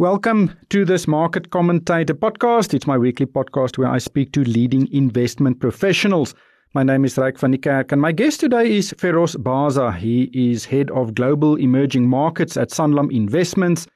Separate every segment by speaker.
Speaker 1: Welcome to this Market Commentator podcast. It's my weekly podcast where I speak to leading investment professionals. My name is Ryk van Niekerk and my guest today is Feroz Basa. He is head of global emerging markets at Sanlam Investments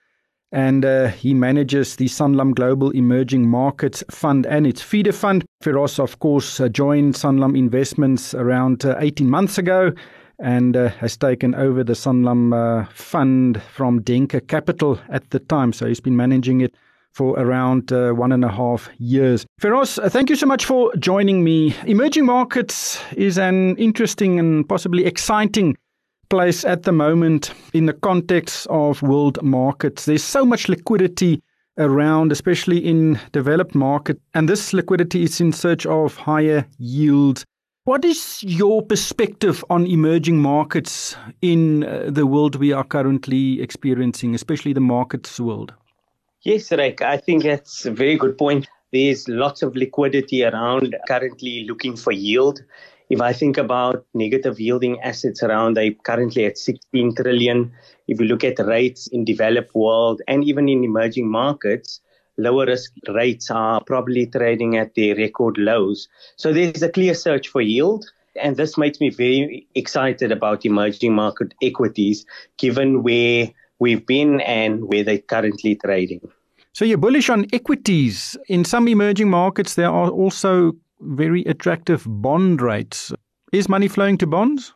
Speaker 1: and uh, he manages the Sanlam Global Emerging Markets Fund and its feeder fund. Feroz, of course, uh, joined Sanlam Investments around uh, 18 months ago and uh, has taken over the Sanlam uh, fund from Denker Capital at the time. So he's been managing it for around uh, one and a half years. Feroz, uh, thank you so much for joining me. Emerging markets is an interesting and possibly exciting place at the moment in the context of world markets. There's so much liquidity around, especially in developed markets, and this liquidity is in search of higher yields what is your perspective on emerging markets in uh, the world we are currently experiencing, especially the markets world?
Speaker 2: Yes, Ryk, I think that's a very good point. There's lots of liquidity around currently looking for yield. If I think about negative yielding assets around, they're currently at 16 trillion. If you look at rates in developed world and even in emerging markets, lower risk rates are probably trading at their record lows. So there's a clear search for yield. And this makes me very excited about emerging market equities, given where we've been and where they're currently trading.
Speaker 1: So you're bullish on equities. In some emerging markets, there are also very attractive bond rates. Is money flowing to bonds?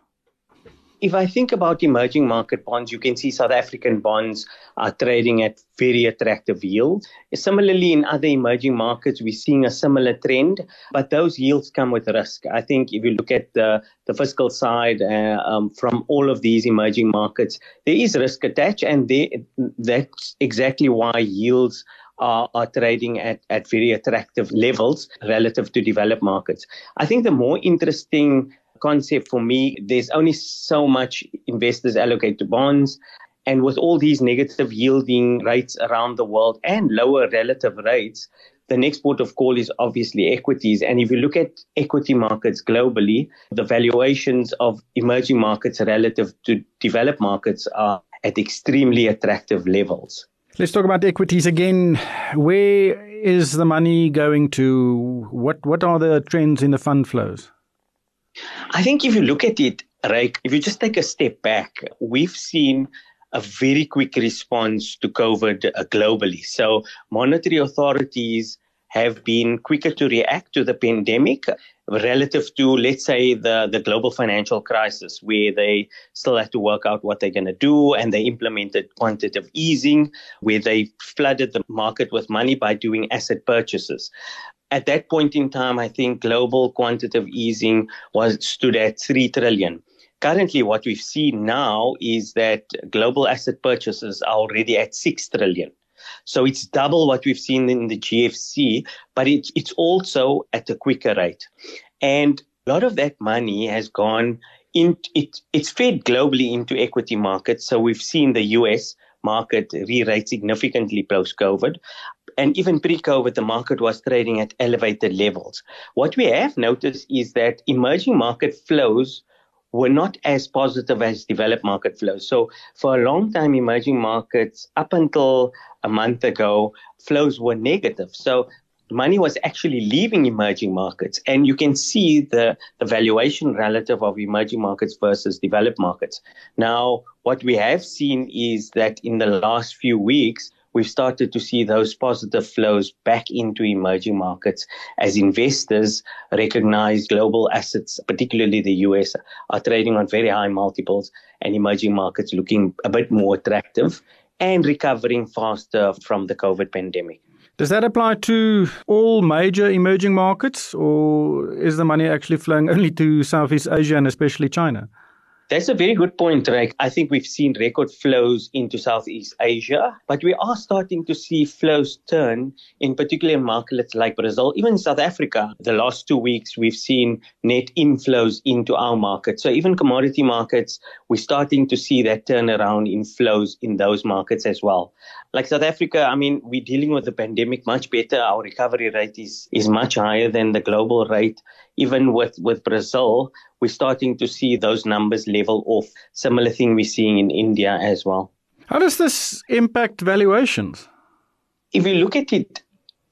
Speaker 2: If I think about emerging market bonds, you can see South African bonds are trading at very attractive yields. Similarly, in other emerging markets, we're seeing a similar trend, but those yields come with risk. I think if you look at the, the fiscal side uh, um, from all of these emerging markets, there is risk attached, and they, that's exactly why yields are, are trading at, at very attractive levels relative to developed markets. I think the more interesting concept for me. There's only so much investors allocate to bonds. And with all these negative yielding rates around the world and lower relative rates, the next port of call is obviously equities. And if you look at equity markets globally, the valuations of emerging markets relative to developed markets are at extremely attractive levels.
Speaker 1: Let's talk about equities again. Where is the money going to? What what are the trends in the fund flows?
Speaker 2: I think if you look at it, right, if you just take a step back, we've seen a very quick response to COVID uh, globally. So monetary authorities have been quicker to react to the pandemic relative to, let's say, the, the global financial crisis, where they still had to work out what they're going to do and they implemented quantitative easing, where they flooded the market with money by doing asset purchases at that point in time, I think global quantitative easing was stood at three trillion. Currently, what we've seen now is that global asset purchases are already at six trillion. So it's double what we've seen in the GFC, but it, it's also at a quicker rate. And a lot of that money has gone in, it, it's fed globally into equity markets. So we've seen the US market re-rate significantly post-COVID and even pre-COVID, the market was trading at elevated levels. What we have noticed is that emerging market flows were not as positive as developed market flows. So for a long time, emerging markets, up until a month ago, flows were negative. So money was actually leaving emerging markets. And you can see the, the valuation relative of emerging markets versus developed markets. Now, what we have seen is that in the last few weeks, we've started to see those positive flows back into emerging markets as investors recognize global assets, particularly the US, are trading on very high multiples and emerging markets looking a bit more attractive and recovering faster from the COVID pandemic.
Speaker 1: Does that apply to all major emerging markets, or is the money actually flowing only to Southeast Asia and especially China?
Speaker 2: That's a very good point, Ryk. I think we've seen record flows into Southeast Asia, but we are starting to see flows turn in particular markets like Brazil, even South Africa. The last two weeks, we've seen net inflows into our market. So even commodity markets, we're starting to see that turnaround in flows in those markets as well. Like South Africa, I mean, we're dealing with the pandemic much better. Our recovery rate is, is much higher than the global rate. Even with, with Brazil, we're starting to see those numbers level off. Similar thing we're seeing in India as well.
Speaker 1: How does this impact valuations?
Speaker 2: if you look at it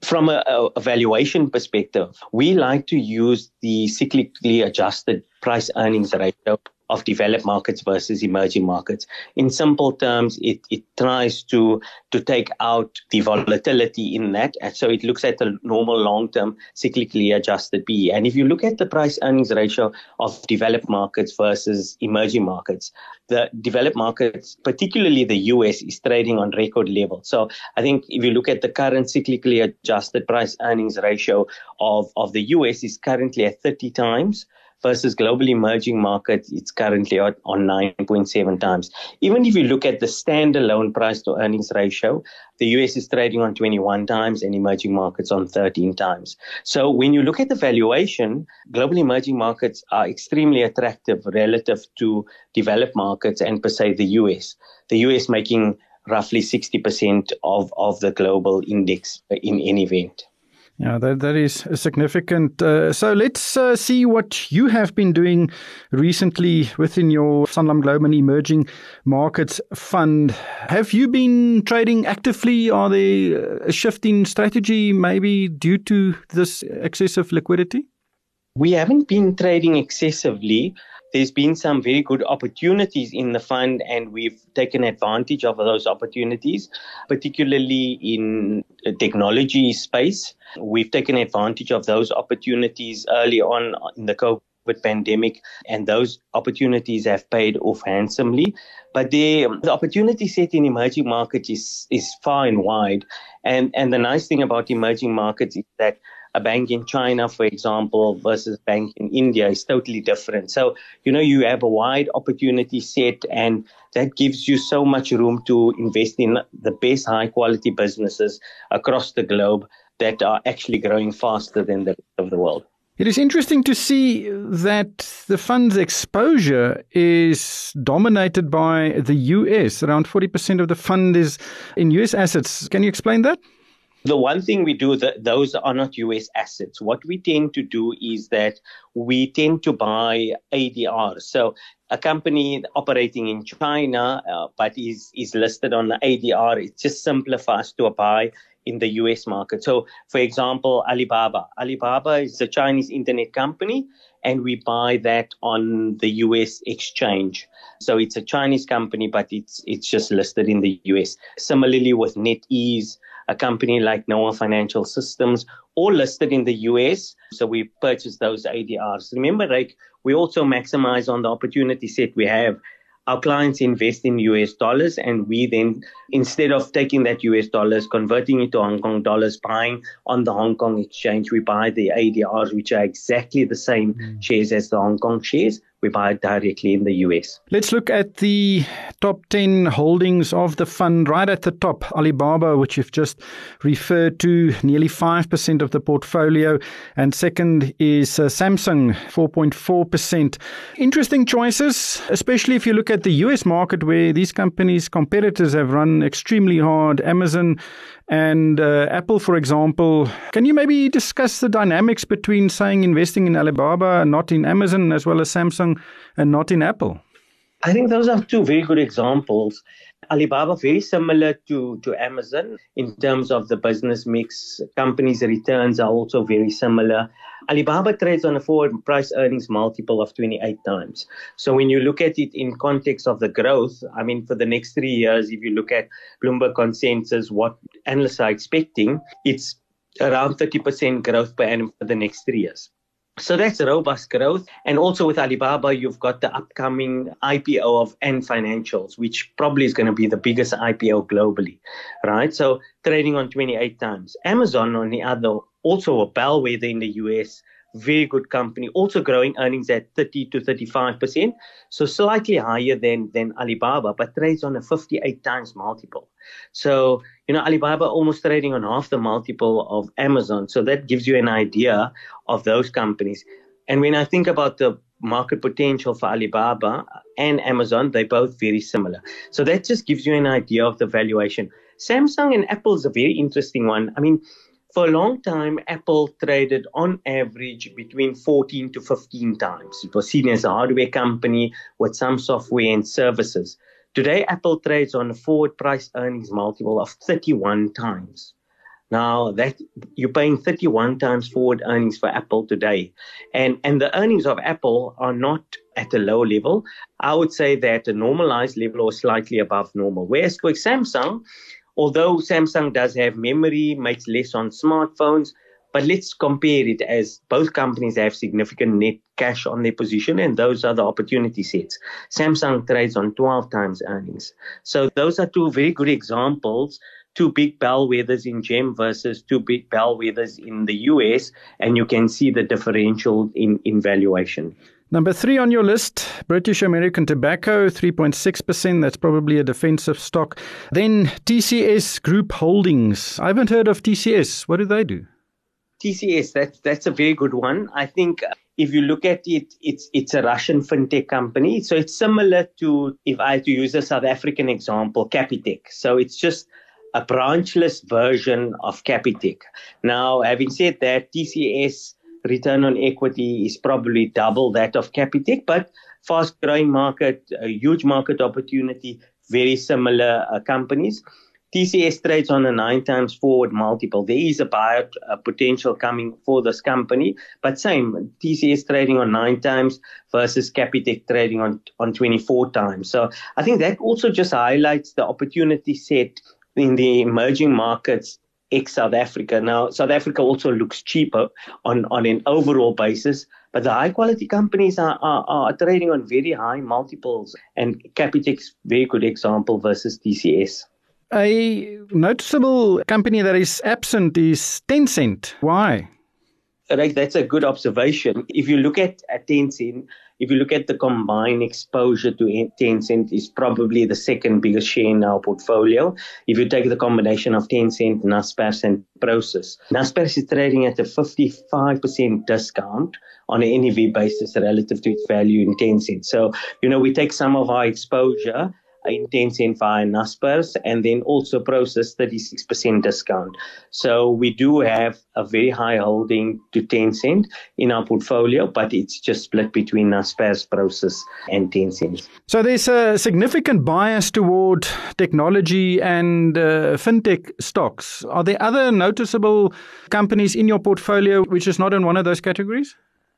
Speaker 2: from a, a, valuation perspective, we like to use the cyclically adjusted price earnings ratio of developed markets versus emerging markets. In simple terms, it, it tries to, to take out the volatility in that. And so it looks at the normal long term cyclically adjusted PE. And if you look at the price earnings ratio of developed markets versus emerging markets, the developed markets, particularly the US, is trading on record levels. So I think if you look at the current cyclically adjusted price earnings ratio of, of the US is currently at 30 times versus global emerging markets, it's currently on 9.7 times. Even if you look at the standalone price to earnings ratio, the US is trading on 21 times and emerging markets on 13 times. So when you look at the valuation, global emerging markets are extremely attractive relative to developed markets and per se the US. The US making roughly 60% of, of the global index uh, in any event.
Speaker 1: Yeah, that, that is significant. Uh, so let's uh, see what you have been doing recently within your Sanlam Global Emerging Markets Fund. Have you been trading actively? Are there a shift in strategy maybe due to this excessive liquidity?
Speaker 2: We haven't been trading excessively there's been some very good opportunities in the fund, and we've taken advantage of those opportunities, particularly in the technology space. We've taken advantage of those opportunities early on in the COVID pandemic, and those opportunities have paid off handsomely. But the, the opportunity set in emerging markets is, is far and wide. And, and the nice thing about emerging markets is that a bank in China, for example, versus a bank in India is totally different. So, you know, you have a wide opportunity set and that gives you so much room to invest in the best high quality businesses across the globe that are actually growing faster than the rest of the world.
Speaker 1: It is interesting to see that the fund's exposure is dominated by the US. Around 40% of the fund is in US assets. Can you explain that?
Speaker 2: The one thing we do, that those are not US assets. What we tend to do is that we tend to buy ADR. So a company operating in China, uh, but is, is listed on the ADR, it's just us to buy in the US market. So, for example, Alibaba. Alibaba is a Chinese internet company, and we buy that on the US exchange. So it's a Chinese company, but it's it's just listed in the US. Similarly with NetEase, a company like Noah Financial Systems, all listed in the US. So we purchase those ADRs. Remember, like we also maximize on the opportunity set we have. Our clients invest in US dollars, and we then, instead of taking that US dollars, converting it to Hong Kong dollars, buying on the Hong Kong exchange, we buy the ADRs, which are exactly the same mm. shares as the Hong Kong shares we buy directly in the US.
Speaker 1: Let's look at the top 10 holdings of the fund right at the top. Alibaba, which you've just referred to, nearly 5% of the portfolio. And second is uh, Samsung, 4.4%. Interesting choices, especially if you look at the US market where these companies' competitors have run extremely hard. Amazon and uh, Apple, for example. Can you maybe discuss the dynamics between saying investing in Alibaba, and not in Amazon, as well as Samsung, and not in Apple?
Speaker 2: I think those are two very good examples. Alibaba very similar to, to Amazon in terms of the business mix. Companies' returns are also very similar. Alibaba trades on a forward price earnings multiple of 28 times. So when you look at it in context of the growth, I mean, for the next three years, if you look at Bloomberg consensus, what analysts are expecting, it's around 30% growth per annum for the next three years. So that's robust growth. And also with Alibaba, you've got the upcoming IPO of Ant Financials, which probably is going to be the biggest IPO globally, right? So trading on 28 times. Amazon, on the other, also a bellwether in the US, very good company, also growing earnings at 30 to 35%. So slightly higher than, than Alibaba, but trades on a 58 times multiple. So, you know, Alibaba almost trading on half the multiple of Amazon. So that gives you an idea of those companies. And when I think about the market potential for Alibaba and Amazon, they're both very similar. So that just gives you an idea of the valuation. Samsung and Apple is a very interesting one. I mean, for a long time, Apple traded on average between 14 to 15 times. It was seen as a hardware company with some software and services. Today, Apple trades on a forward price earnings multiple of 31 times. Now that you're paying 31 times forward earnings for Apple today. And, and the earnings of Apple are not at a low level. I would say that a normalized level or slightly above normal. Whereas for Samsung, although Samsung does have memory, makes less on smartphones, but let's compare it as both companies have significant net cash on their position, and those are the opportunity sets. Samsung trades on 12 times earnings. So those are two very good examples two big bellwethers in GEM versus two big bellwethers in the US, and you can see the differential in, in valuation.
Speaker 1: Number three on your list, British American Tobacco, 3.6%. That's probably a defensive stock. Then TCS Group Holdings. I haven't heard of TCS. What do they do?
Speaker 2: TCS, that's that's a very good one. I think uh, if you look at it, it's it's a Russian fintech company. So it's similar to if I had to use a South African example, Capitec. So it's just a branchless version of Capitec. Now, having said that, TCS return on equity is probably double that of Capitec, but fast growing market, a huge market opportunity, very similar uh, companies. TCS trades on a nine times forward multiple. There is a buyout uh, potential coming for this company, but same TCS trading on nine times versus Capitec trading on, on 24 times. So I think that also just highlights the opportunity set in the emerging markets ex South Africa. Now, South Africa also looks cheaper on, on an overall basis, but the high quality companies are, are, are trading on very high multiples, and Capitec's very good example versus TCS.
Speaker 1: A noticeable company that is absent is Tencent. Why?
Speaker 2: Right, that's a good observation. If you look at, at Tencent, if you look at the combined exposure to Tencent, is probably the second biggest share in our portfolio. If you take the combination of Tencent, Naspers, and Prosus, Naspers is trading at a 55% discount on an NAV basis relative to its value in Tencent. So, you know, we take some of our exposure Intense in via Naspers and then also Prosus 36% discount. So we do have a very high holding to Tencent in our portfolio, but it's just split between Naspers, Prosus, and Tencent.
Speaker 1: So there's a significant bias toward technology and uh, fintech stocks. Are there other noticeable companies in your portfolio which is not in one of those categories?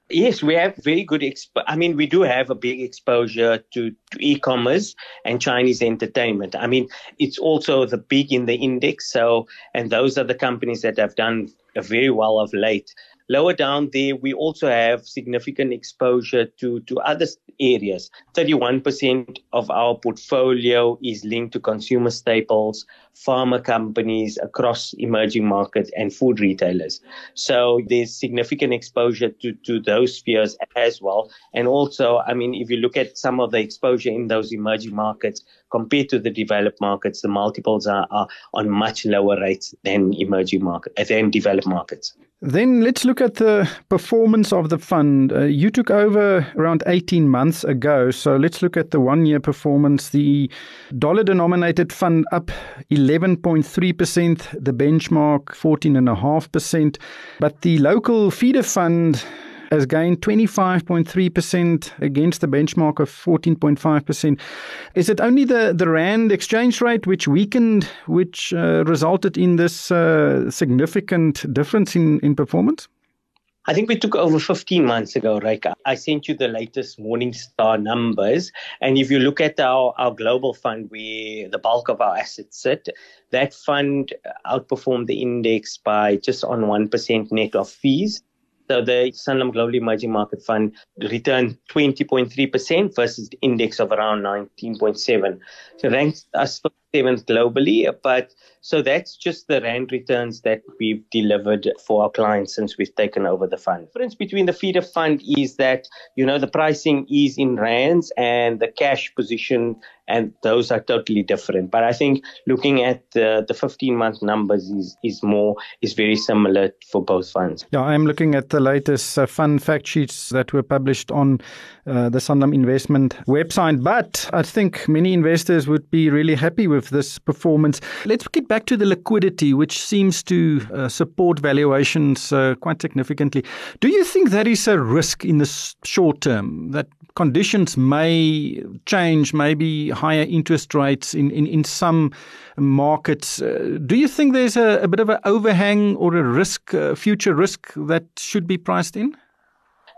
Speaker 2: Yes, we have very good. I mean, we do have a big exposure to, to e-commerce and Chinese entertainment. I mean, it's also the big in the index. So, and those are the companies that have done very well of late. Lower down there, we also have significant exposure to, to other areas. 31% of our portfolio is linked to consumer staples, pharma companies across emerging markets and food retailers. So there's significant exposure to, to those spheres as well. And also, I mean, if you look at some of the exposure in those emerging markets compared to the developed markets, the multiples are, are on much lower rates than emerging markets, than developed markets.
Speaker 1: Then let's look at the performance of the fund. Uh, you took over around 18 months ago, so let's look at the one year performance. The dollar denominated fund up 11.3%, the benchmark 14.5%, but the local feeder fund has gained 25.3% against the benchmark of 14.5%. Is it only the, the Rand exchange rate which weakened, which uh, resulted in this uh, significant difference in, in performance?
Speaker 2: I think we took over 15 months ago, right? I sent you the latest Morningstar numbers. And if you look at our, our global fund, where the bulk of our assets sit, that fund outperformed the index by just on 1% net of fees. So the Sanlam Global Emerging Market Fund returned 20.3% versus the index of around 19.7. So ranks us seventh globally, but so that's just the rand returns that we've delivered for our clients since we've taken over the fund. The difference between the feeder fund is that, you know, the pricing is in rands and the cash position and those are totally different. But I think looking at the, the 15 month numbers is, is more, is very similar for both funds.
Speaker 1: Yeah, I'm looking at the latest uh, fund fact sheets that were published on uh, the Sanlam Investment website. But I think many investors would be really happy with this performance. Let's get back to the liquidity, which seems to uh, support valuations uh, quite significantly. Do you think that is a risk in the short term that conditions may change, maybe higher interest rates in, in, in some markets? Uh, do you think there's a, a, bit of an overhang or a risk, uh, future risk that should be priced in?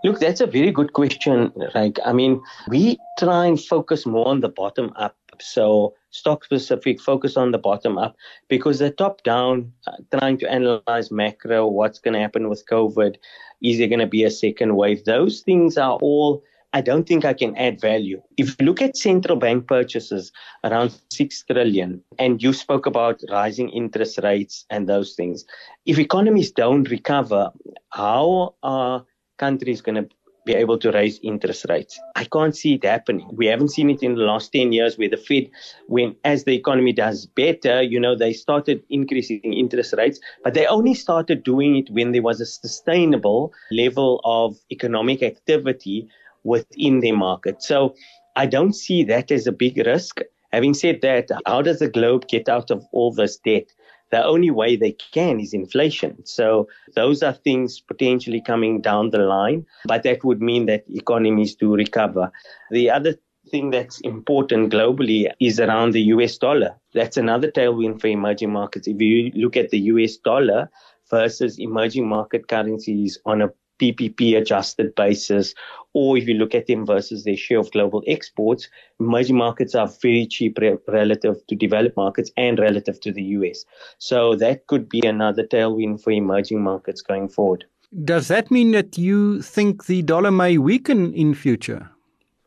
Speaker 2: Look, that's a very good question, Right? I mean, we try and focus more on the bottom up. So stock specific, focus on the bottom up because the top down, uh, trying to analyze macro, what's going to happen with COVID, is there going to be a second wave? Those things are all. I don't think I can add value. If you look at central bank purchases around 6 trillion, and you spoke about rising interest rates and those things, if economies don't recover, how are countries going to be able to raise interest rates. I can't see it happening. We haven't seen it in the last 10 years where the Fed, when as the economy does better, you know, they started increasing interest rates, but they only started doing it when there was a sustainable level of economic activity within their market. So I don't see that as a big risk. Having said that, how does the globe get out of all this debt? The only way they can is inflation. So those are things potentially coming down the line, but that would mean that economies do recover. The other thing that's important globally is around the US dollar. That's another tailwind for emerging markets. If you look at the US dollar versus emerging market currencies on a PPP adjusted basis, or if you look at them versus their share of global exports, emerging markets are very cheap re- relative to developed markets and relative to the US. So that could be another tailwind for emerging markets going forward.
Speaker 1: Does that mean that you think the dollar may weaken in future?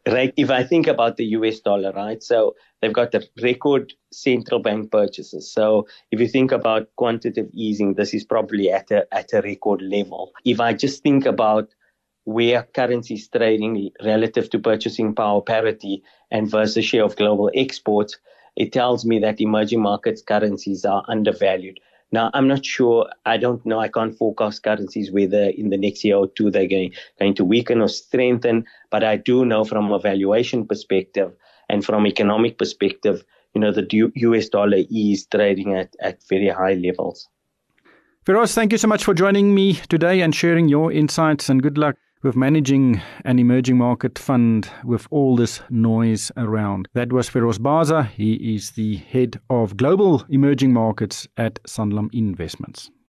Speaker 2: Right. If I think about the US dollar, right? So they've got the record central bank purchases. So if you think about quantitative easing, this is probably at a at a record level. If I just think about where currency is trading relative to purchasing power parity and versus share of global exports, it tells me that emerging markets currencies are undervalued. Now, I'm not sure. I don't know. I can't forecast currencies whether in the next year or two they're going, going to weaken or strengthen. But I do know from a valuation perspective and from economic perspective, you know, the US dollar is trading at, at very high levels.
Speaker 1: Feroz, thank you so much for joining me today and sharing your insights and good luck with managing an emerging market fund with all this noise around. That was Feroz Basa. He is the head of global emerging markets at Sanlam Investments.